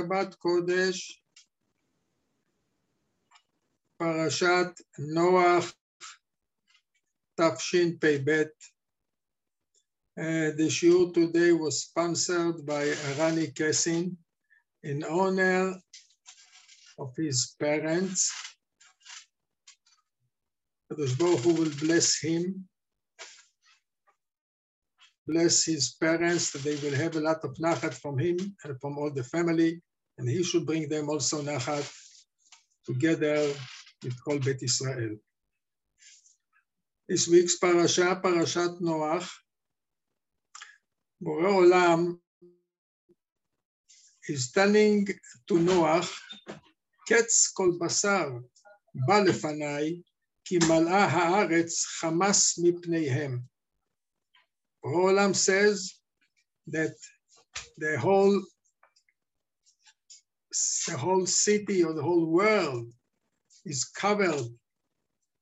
Kodesh, Parashat Noach, Tafshin Peibet. Uh, the shiur today was sponsored by Rani Kessin in honor of his parents. Kadosh Baruch will bless him, bless his parents, that they will have a lot of nachat from him and from all the family, and he should bring them also nachat together with Kol Bet Israel. This week's parasha, Parashat Noach, בורא עולם is telling to Noach, קץ כל בשר בא לפניי, כי מלאה הארץ חמס מפניהם. בורא עולם says that the whole, the whole city or the whole world is covered,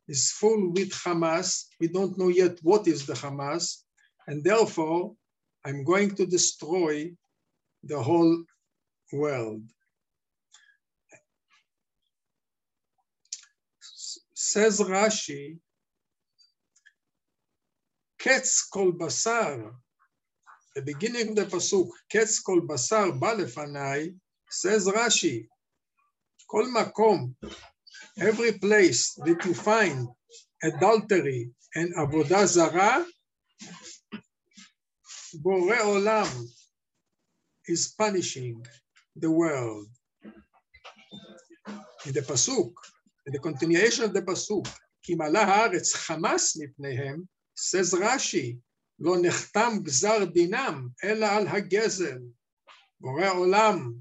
is full with Hamas. We don't know yet what is the Hamas, and therefore I'm going to destroy the whole world. Says Rashi, Ketz kol basar, the beginning of the pasuk, Ketz kol basar ba lefanai, says Rashi, kol makom, every place that you find adultery and avodah zarah, Bore Olam is punishing the world. In the Pasuk, in the continuation of the Pasuk, כי מלא הארץ חמס מפניהם, says Rashi, לא נחתם גזר דינם, אלא על הגזל. בורא עולם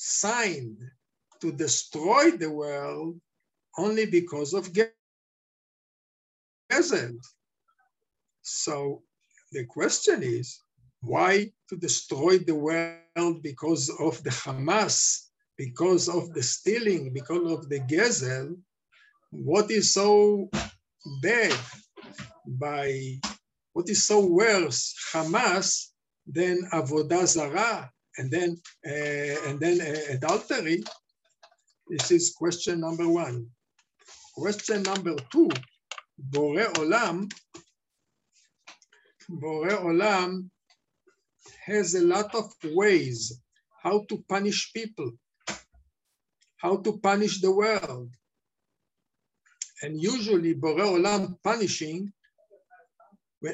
signed to destroy the world only because of Gezel. So the question is why to destroy the world because of the Hamas, because of the stealing, because of the Gezel? What is so bad by what is so worse Hamas than Avodah Zarah and then uh, and then uh, adultery? This is question number one. Question number two, Bore Olam Bore Olam has a lot of ways how to punish people, how to punish the world. And usually Bore Olam punishing,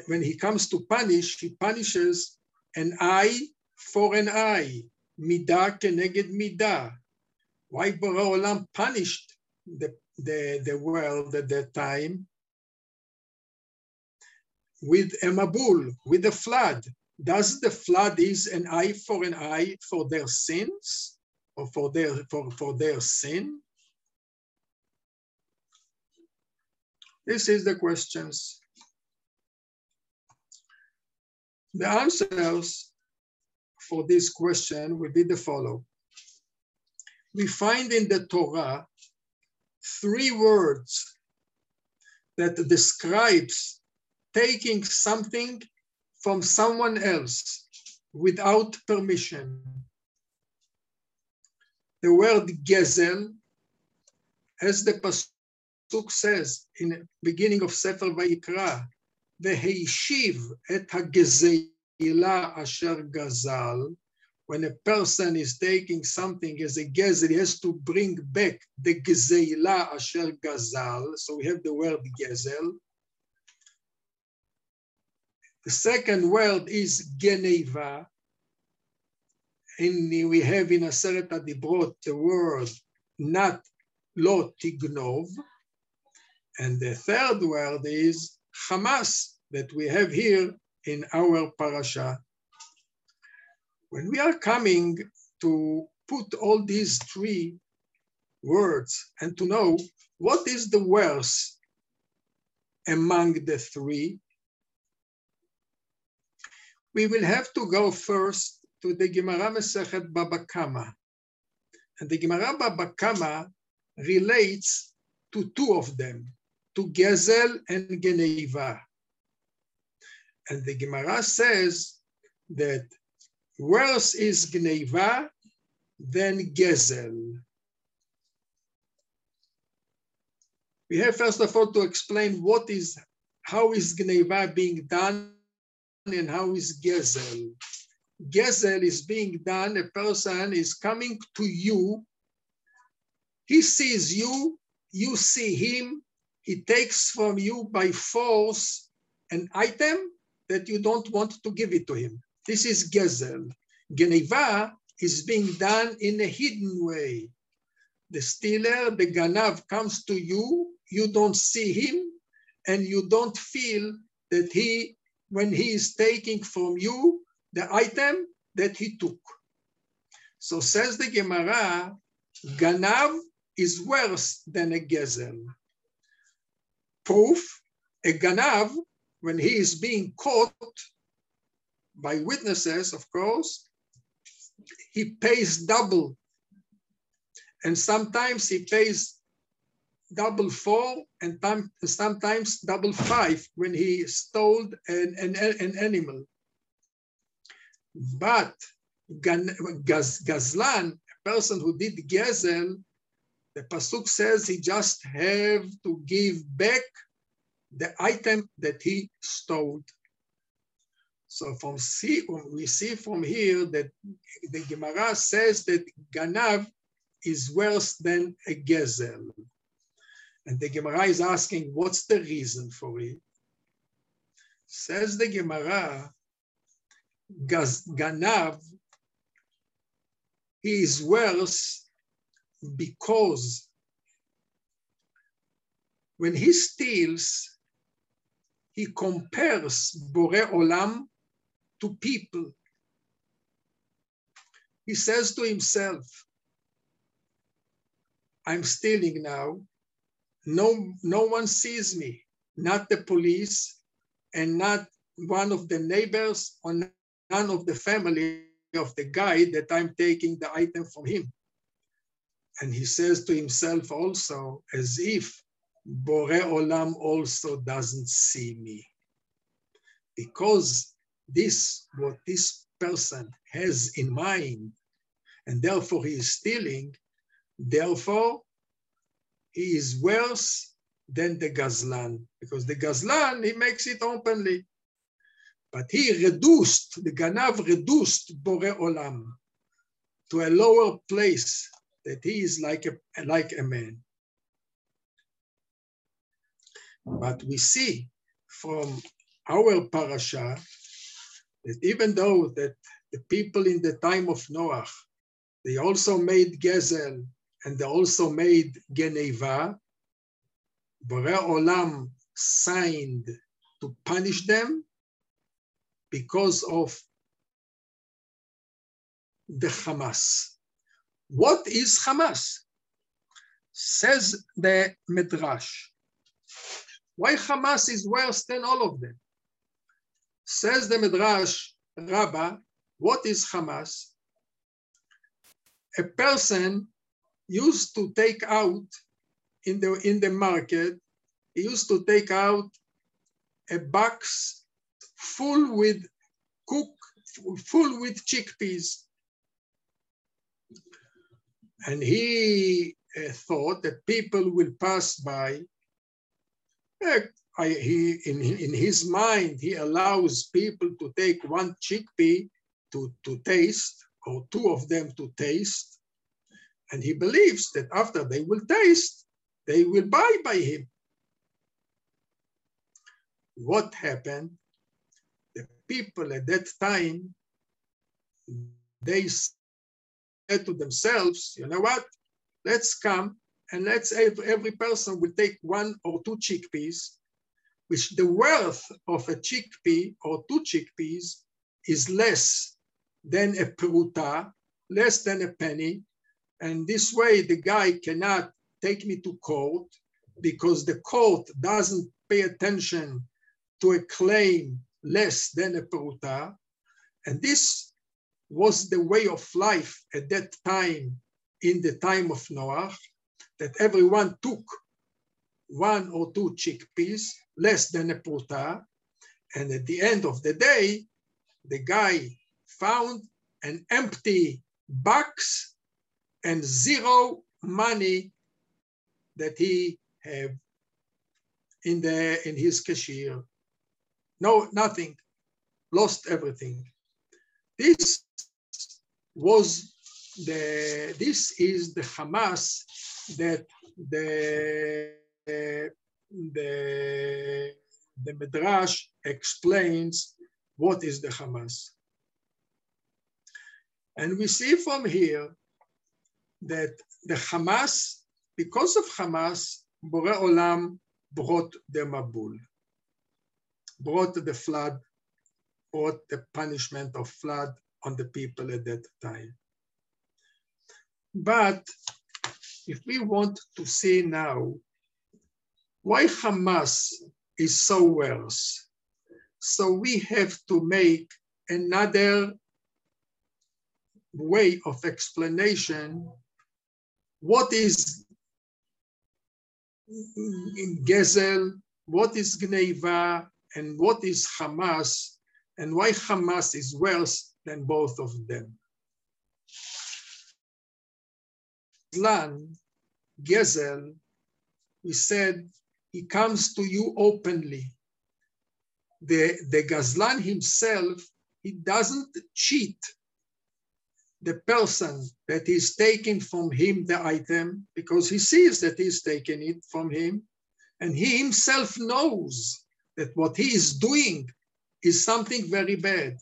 when he comes to punish, he punishes an eye for an eye, midah keneged midah. Why Bore Olam punished the, the, the world at that time? with a mabul, with the flood. Does the flood is an eye for an eye for their sins or for their for, for their sin? This is the questions. The answers for this question we did the following. We find in the Torah three words that describes taking something from someone else without permission. The word gezel, as the pasuk says in the beginning of Sefer Vayikra, the heishiv et hagezel Ilah Asher Gazal, when a person is taking something as a gezel, he has to bring back the gezeila asher gazal. So we have the word gezel. The second word is geneva. And we have in Aseret Adibrot the word not lo tignov. And the third word is Hamas that we have here in our parasha. When we are coming to put all these three words and to know what is the worst among the three, we will have to go first to the Gemara Masechet Baba Kama. And the Gemara Baba Kama relates to two of them, to Gezel and Geneva. And the Gemara says that worse is Gneva than Gezel. We have first of all to explain what is, how is Gneva being done and how is Gezel. Gezel is being done, a person is coming to you, he sees you, you see him, he takes from you by force an item that you don't want to give it to him. This is Gezel. Geneva is being done in a hidden way. The stealer, the Ganav, comes to you, you don't see him, and you don't feel that he, when he is taking from you the item that he took. So says the Gemara, Ganav is worse than a Gezel. Proof, a Ganav, when he is being caught by witnesses, of course, he pays double. And sometimes he pays double four and sometimes double five when he stole an, an, an animal. But Gaz, Gazlan, a person who did Gezel, the Pasuk says he just have to give back the item that he stole. So from see, we see from here that the Gemara says that Ganav is worse than a Gezel. And the Gemara is asking, what's the reason for it? Says the Gemara, Ganav, he is worse because when he steals, he compares Bore Olam to people. He says to himself, I'm stealing now. No, no one sees me, not the police and not one of the neighbors or none of the family of the guy that I'm taking the item from him. And he says to himself also, as if Bore Olam also doesn't see me. Because this, what this person has in mind, and therefore he is stealing, therefore he is worse than the Gazlan, because the Gazlan, he makes it openly. But he reduced, the Ganav reduced Bore Olam to a lower place, that he is like a, like a man. But we see from our parasha that even though that the people in the time of Noah, they also made Gezel and they also made Geneva, Borei Olam signed to punish them because of the Hamas. What is Hamas? Says the Midrash. Why Hamas is worse than all of them? Says the Midrash Rabbah, what is Hamas? A person used to take out in the, in the market, he used to take out a box full with cook, full with chickpeas. And he uh, thought that people will pass by. I, he, in, in his mind, he allows people to take one chickpea to, to taste, or two of them to taste. And he believes that after they will taste, they will buy by him. What happened? The people at that time, they said to themselves, you know what? Let's come and let's say every person will take one or two chickpeas which the worth of a chickpea or two chickpeas is less than a peruta, less than a penny. And this way the guy cannot take me to court because the court doesn't pay attention to a claim less than a peruta. And this was the way of life at that time in the time of Noah, that everyone took one or two chickpeas, less than a pruta, and at the end of the day, the guy found an empty box and zero money that he have in the in his cashier. No, nothing. Lost everything. This was the this is the Hamas that the the the Midrash explains what is the Hamas. And we see from here that the Hamas, because of Hamas, Bore Olam brought the Mabul, brought the flood, brought the punishment of flood on the people at that time. But if we want to see now why Hamas is so worse, so we have to make another way of explanation. What is Gezel, what is Gneiva, and what is Hamas, and why Hamas is worse than both of them. Gazlan, Gezel, we said he comes to you openly. The, the Gazlan himself, he doesn't cheat the person that is taking from him the item because he sees that he's taking it from him and he himself knows that what he is doing is something very bad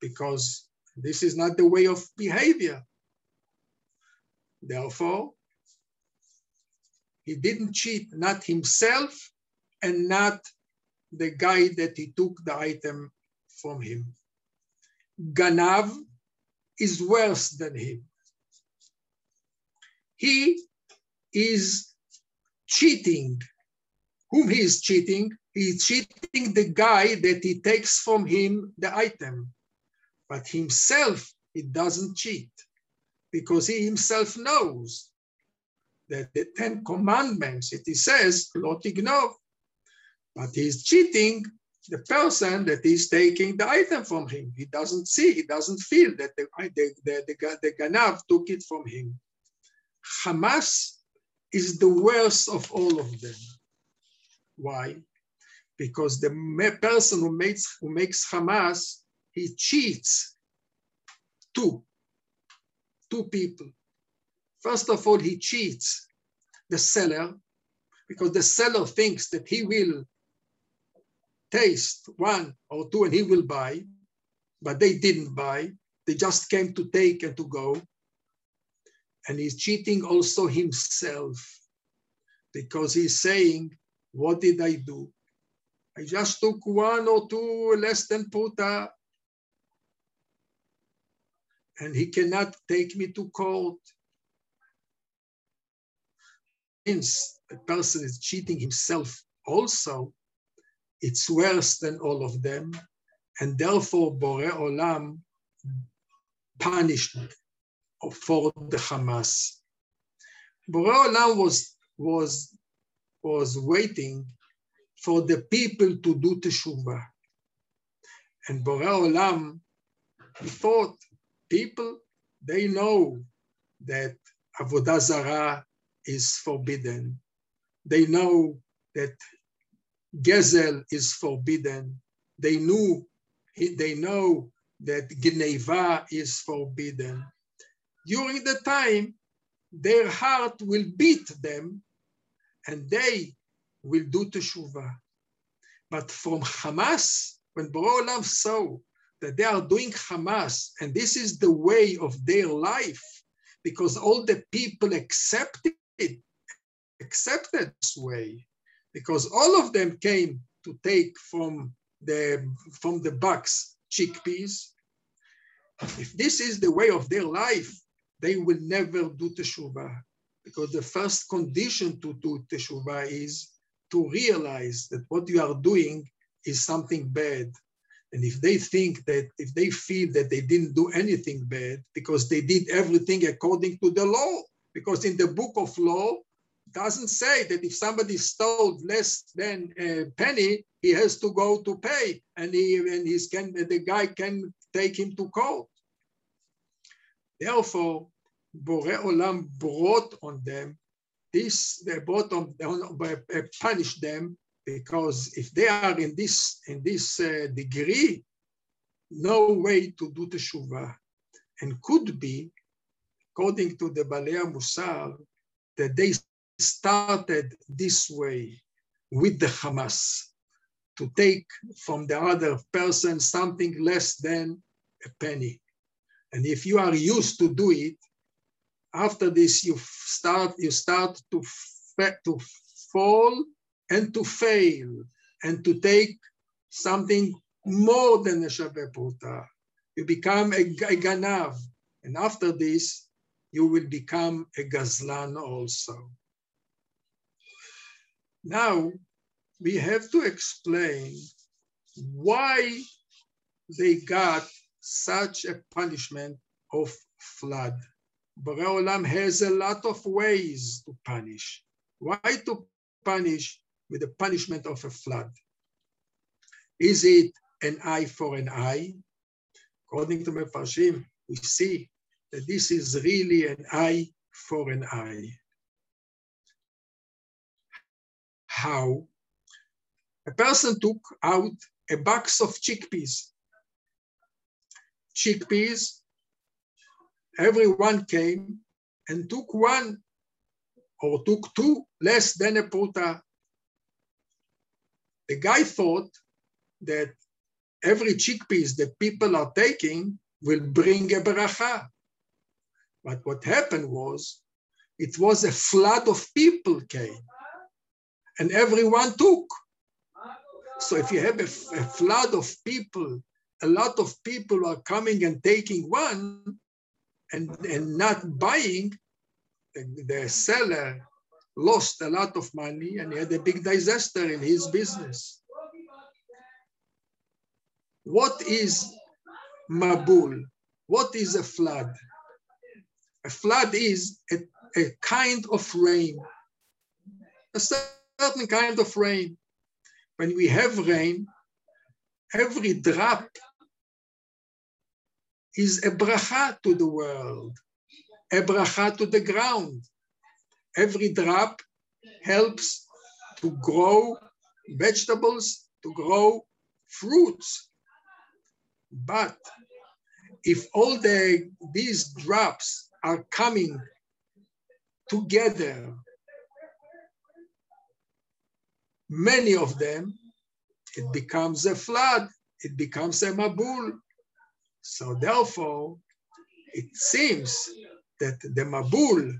because this is not the way of behavior. Therefore, he didn't cheat, not himself and not the guy that he took the item from him. Ganav is worse than him. He is cheating. Whom he is cheating? He is cheating the guy that he takes from him the item. But himself, he doesn't cheat because he himself knows that the Ten Commandments, it says, not ignore. But he's cheating the person that is taking the item from him. He doesn't see, he doesn't feel that the, the, the, the, the Ganav took it from him. Hamas is the worst of all of them. Why? Because the person who makes, who makes Hamas, he cheats two, two people. First of all, he cheats the seller because the seller thinks that he will taste one or two and he will buy, but they didn't buy. They just came to take and to go. And he's cheating also himself because he's saying, What did I do? I just took one or two less than puta. And he cannot take me to court. Since the person is cheating himself also, it's worse than all of them, and therefore Bore Olam punished for the Hamas. Bore Olam was, was, was waiting for the people to do teshuvah. And Bore Olam, thought, people, they know that Avodah Zarah is forbidden. They know that Gezel is forbidden. They knew, they know that Gneva is forbidden. During the time, their heart will beat them and they will do teshuvah. But from Hamas, when Borolam saw that they are doing Hamas and this is the way of their life, because all the people accepted, it, accepted this way, because all of them came to take from the, from the box chickpeas. If this is the way of their life, they will never do teshuvah because the first condition to do teshuvah is to realize that what you are doing is something bad. And if they think that, if they feel that they didn't do anything bad because they did everything according to the law, because in the book of law, doesn't say that if somebody stole less than a penny, he has to go to pay, and he and he's can the guy can take him to court. Therefore, Bore Olam brought on them this, they brought on, uh, punished them because if they are in this, in this uh, degree, no way to do teshuvah. And could be, according to the Balei Musar, that they started this way with the Hamas to take from the other person something less than a penny. And if you are used to do it, after this you start you start to to fall and to fail and to take something more than a Shaveh Pruta. You become a, a Ganav. And after this, you will become a Gazlan also. Now, we have to explain why they got such a punishment of flood. Borei Olam has a lot of ways to punish. Why to punish with the punishment of a flood? Is it an eye for an eye? According to Mefarshim, we see that this is really an eye for an eye. How? A person took out a box of chickpeas. Chickpeas everyone came and took one or took two less than a pruta. The guy thought that every chickpeas that people are taking will bring a bracha. But what happened was, it was a flood of people came and everyone took. So if you have a, a flood of people, a lot of people are coming and taking one, and, and not buying, the, the seller lost a lot of money and he had a big disaster in his business. What is Mabul? What is a flood? A flood is a, a kind of rain, a certain kind of rain. When we have rain, every drop is a bracha to the world, a bracha to the ground. Every drop helps to grow vegetables, to grow fruits. But if all the, these drops are coming together, many of them, it becomes a flood, it becomes a mabul, so therefore, it seems that the Mabul,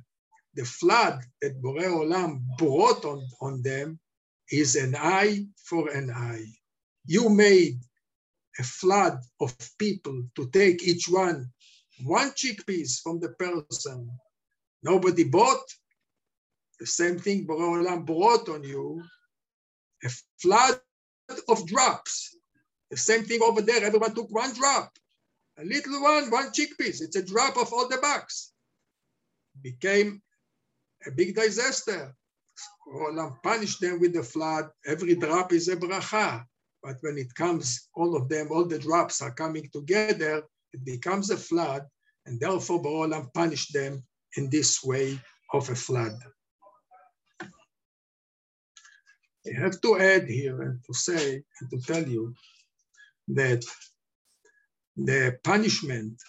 the flood that Borei Olam brought on, on them, is an eye for an eye. You made a flood of people to take each one one chickpeas from the person. Nobody bought. The same thing Borei Olam brought on you, a flood of drops. The same thing over there, everyone took one drop. A little one, one chickpeas. It's a drop of all the bucks. Became a big disaster. Olam punished them with the flood. Every drop is a bracha. But when it comes, all of them, all the drops are coming together, it becomes a flood, and therefore Olam punished them in this way of a flood. I have to add here and to say and to tell you that the punishment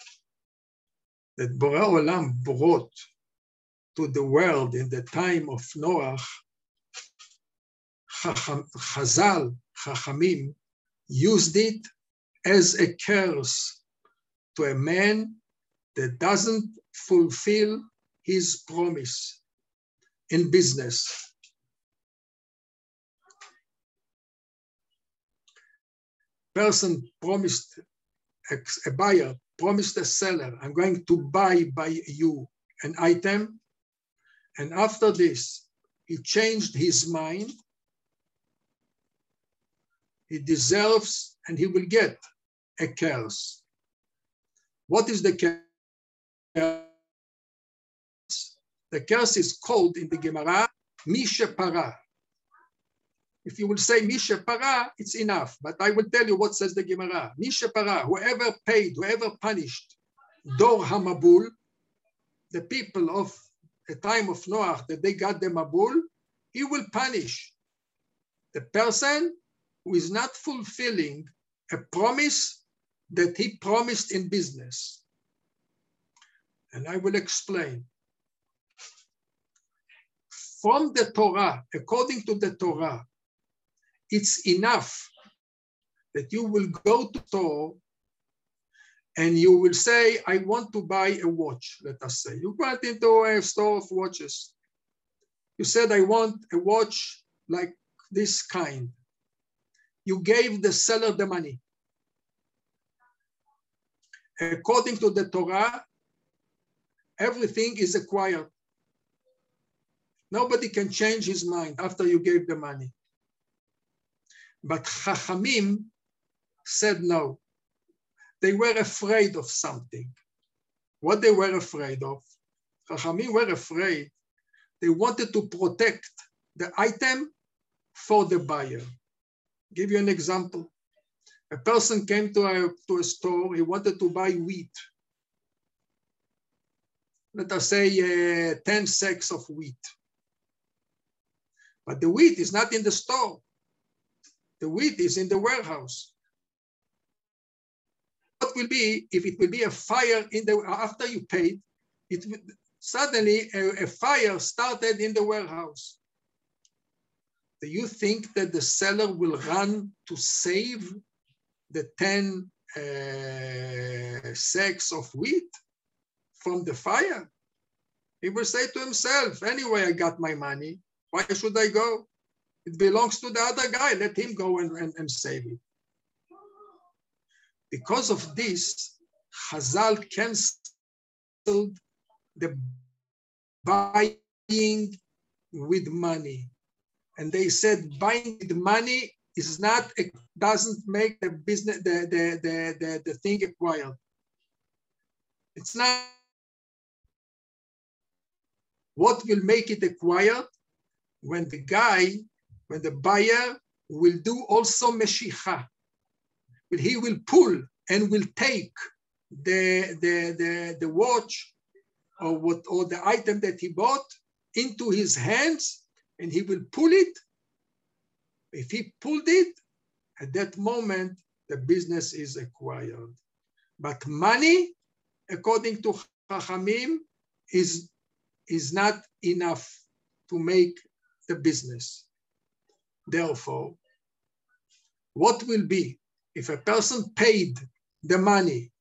that Borei Olam brought to the world in the time of Noah, Chazal, Chachamim, used it as a curse to a man that doesn't fulfill his promise in business. Person promised a buyer promised a seller, I'm going to buy by you an item. And after this, he changed his mind. He deserves and he will get a curse. What is the curse? The curse is called in the Gemara, Mi Shepara. If you will say Mi Shepara, it's enough. But I will tell you what says the Gemara. Mi Shepara, whoever paid, whoever punished Dor Hamabul, the people of the time of Noah that they got the Mabul, he will punish the person who is not fulfilling a promise that he promised in business. And I will explain. From the Torah, according to the Torah, it's enough that you will go to store and you will say, I want to buy a watch, let us say. You went into a store of watches. You said, I want a watch like this kind. You gave the seller the money. According to the Torah, everything is acquired. Nobody can change his mind after you gave the money. But Chachamim said no. They were afraid of something. What they were afraid of? Chachamim were afraid. They wanted to protect the item for the buyer. Give you an example. A person came to a, to a store, he wanted to buy wheat. Let us say uh, 10 sacks of wheat. But the wheat is not in the store. The wheat is in the warehouse. What will be if it will be a fire in the after you paid? It suddenly a, a fire started in the warehouse. Do you think that the seller will run to save the 10 uh, sacks of wheat from the fire? He will say to himself, anyway, I got my money. Why should I go? It belongs to the other guy. Let him go and, and, and save it. Because of this, Hazal canceled the buying with money. And they said buying with money is not, it doesn't make the business, the, the, the, the, the thing acquired. It's not what will make it acquired when the guy, when the buyer will do also meshicha. He will pull and will take the, the, the, the watch or what or the item that he bought into his hands and he will pull it. If he pulled it, at that moment, the business is acquired. But money, according to Chachamim, is, is not enough to make the business. Therefore, what will be if a person paid the money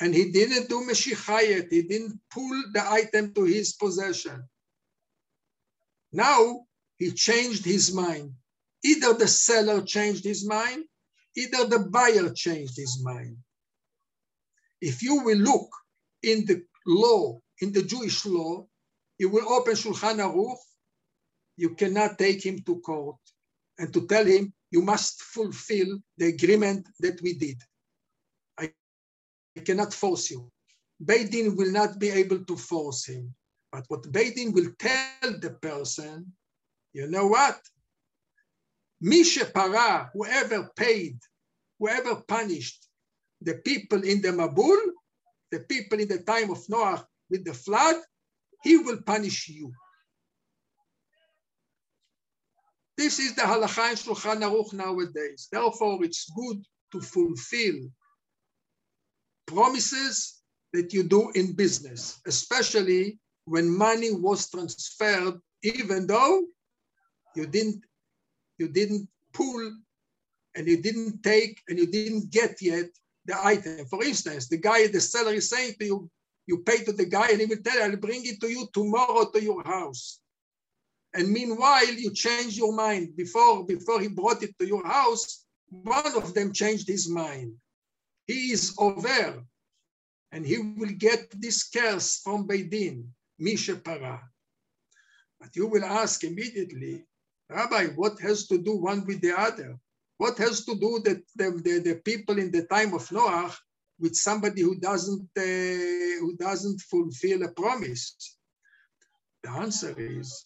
and he didn't do Meshichayet, he didn't pull the item to his possession. Now he changed his mind. Either the seller changed his mind, either the buyer changed his mind. If you will look in the law, in the Jewish law, you will open Shulchan Aruch, you cannot take him to court and to tell him you must fulfill the agreement that we did. I, I cannot force you. Beidin will not be able to force him. But what Beidin will tell the person, you know what? Mi Shepara, whoever paid, whoever punished the people in the Mabul, the people in the time of Noah with the flood, he will punish you. This is the halacha in Shulchan Aruch nowadays. Therefore, it's good to fulfill promises that you do in business, especially when money was transferred, even though you didn't, you didn't pull and you didn't take and you didn't get yet the item. For instance, the guy, the seller is saying to you, you pay to the guy and he will tell you, I'll bring it to you tomorrow to your house. And meanwhile, you change your mind. Before, before he brought it to your house, one of them changed his mind. He is over, and he will get this curse from Beidin, Mi Shepara. But you will ask immediately, Rabbi, what has to do one with the other? What has to do the, the, the, the people in the time of Noah with somebody who doesn't, uh, who doesn't fulfill a promise? The answer is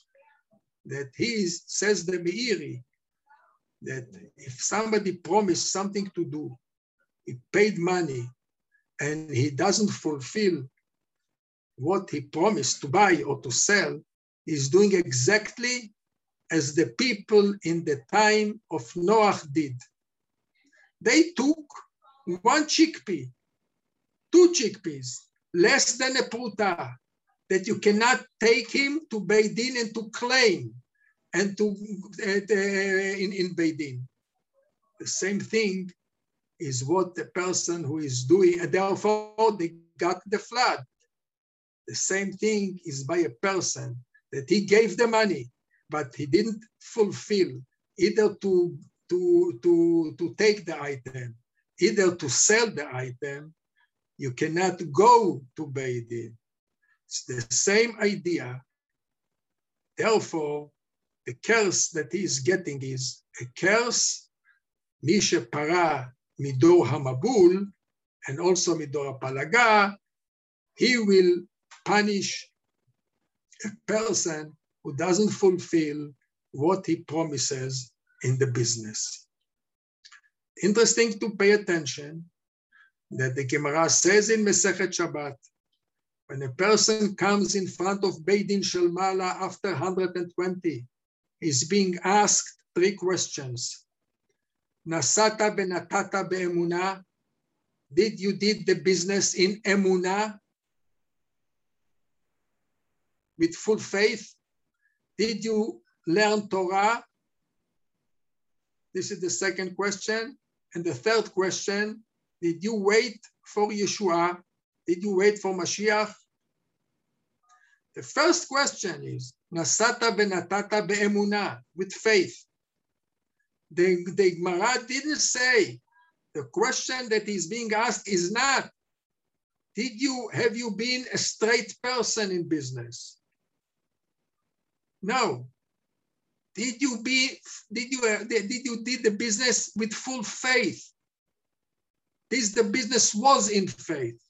that he says the Meiri, that if somebody promised something to do, he paid money, and he doesn't fulfill what he promised to buy or to sell, is doing exactly as the people in the time of Noah did. They took one chickpea, two chickpeas, less than a pruta, that you cannot take him to Beidin and to claim and to uh, in, in Beidin. The same thing is what the person who is doing, and therefore they got the flood. The same thing is by a person that he gave the money, but he didn't fulfill either to, to, to, to take the item, either to sell the item, you cannot go to Beidin. It's the same idea. Therefore, the curse that he is getting is a curse, Mi Shepara Midor Hamabul, and also Midor Palaga, he will punish a person who doesn't fulfill what he promises in the business. Interesting to pay attention that the Gemara says in Mesechet Shabbat, when a person comes in front of Beidin Shalmala after 120, he's being asked three questions. Nasata benatata be'emuna, did you did the business in emuna with full faith? Did you learn Torah? This is the second question. And the third question, did you wait for Yeshua? Did you wait for Mashiach? The first question is, Nasata benatata be'emuna, with faith. The, the Gemara didn't say, the question that is being asked is not, did you, have you been a straight person in business? No. Did you be, did you, uh, did you did the business with full faith? This, the business was in faith.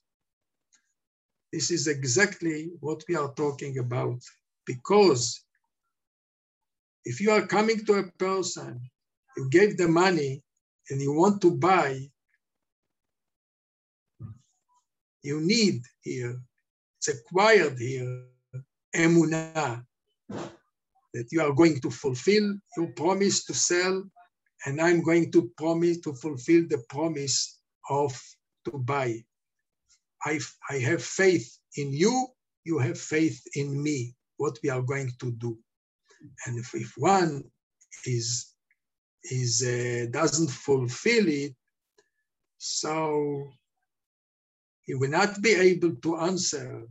This is exactly what we are talking about. Because if you are coming to a person, you gave the money and you want to buy, you need here, it's acquired here, emunah, that you are going to fulfill your promise to sell, and I'm going to promise to fulfill the promise of to buy. I, I have faith in you, you have faith in me, what we are going to do. And if, if one is, is uh, doesn't fulfill it, so he will not be able to answer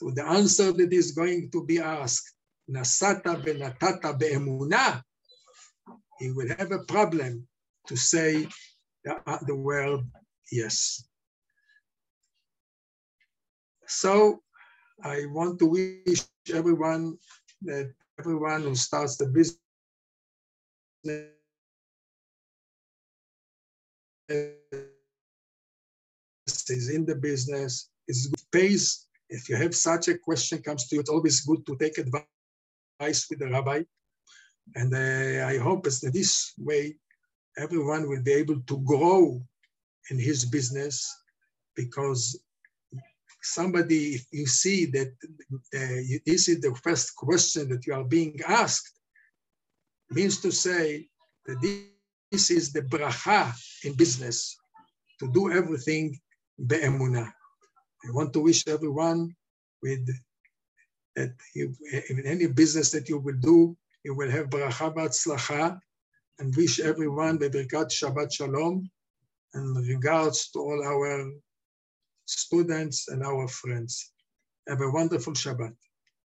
to the answer that is going to be asked. Nasata benatata be'emuna, he will have a problem to say the, the word yes. So I want to wish everyone that everyone who starts the business is in the business, is good pays. If you have such a question comes to you, it's always good to take advice with the rabbi. And uh, I hope it's that this way everyone will be able to grow in his business because somebody, if you see that uh, this is the first question that you are being asked, means to say that this is the bracha in business, to do everything be'emunah. I want to wish everyone with that you, in any business that you will do, you will have bracha b'atzlacha, and wish everyone bebirkat Shabbat Shalom, and regards to all our students and our friends. Have a wonderful Shabbat.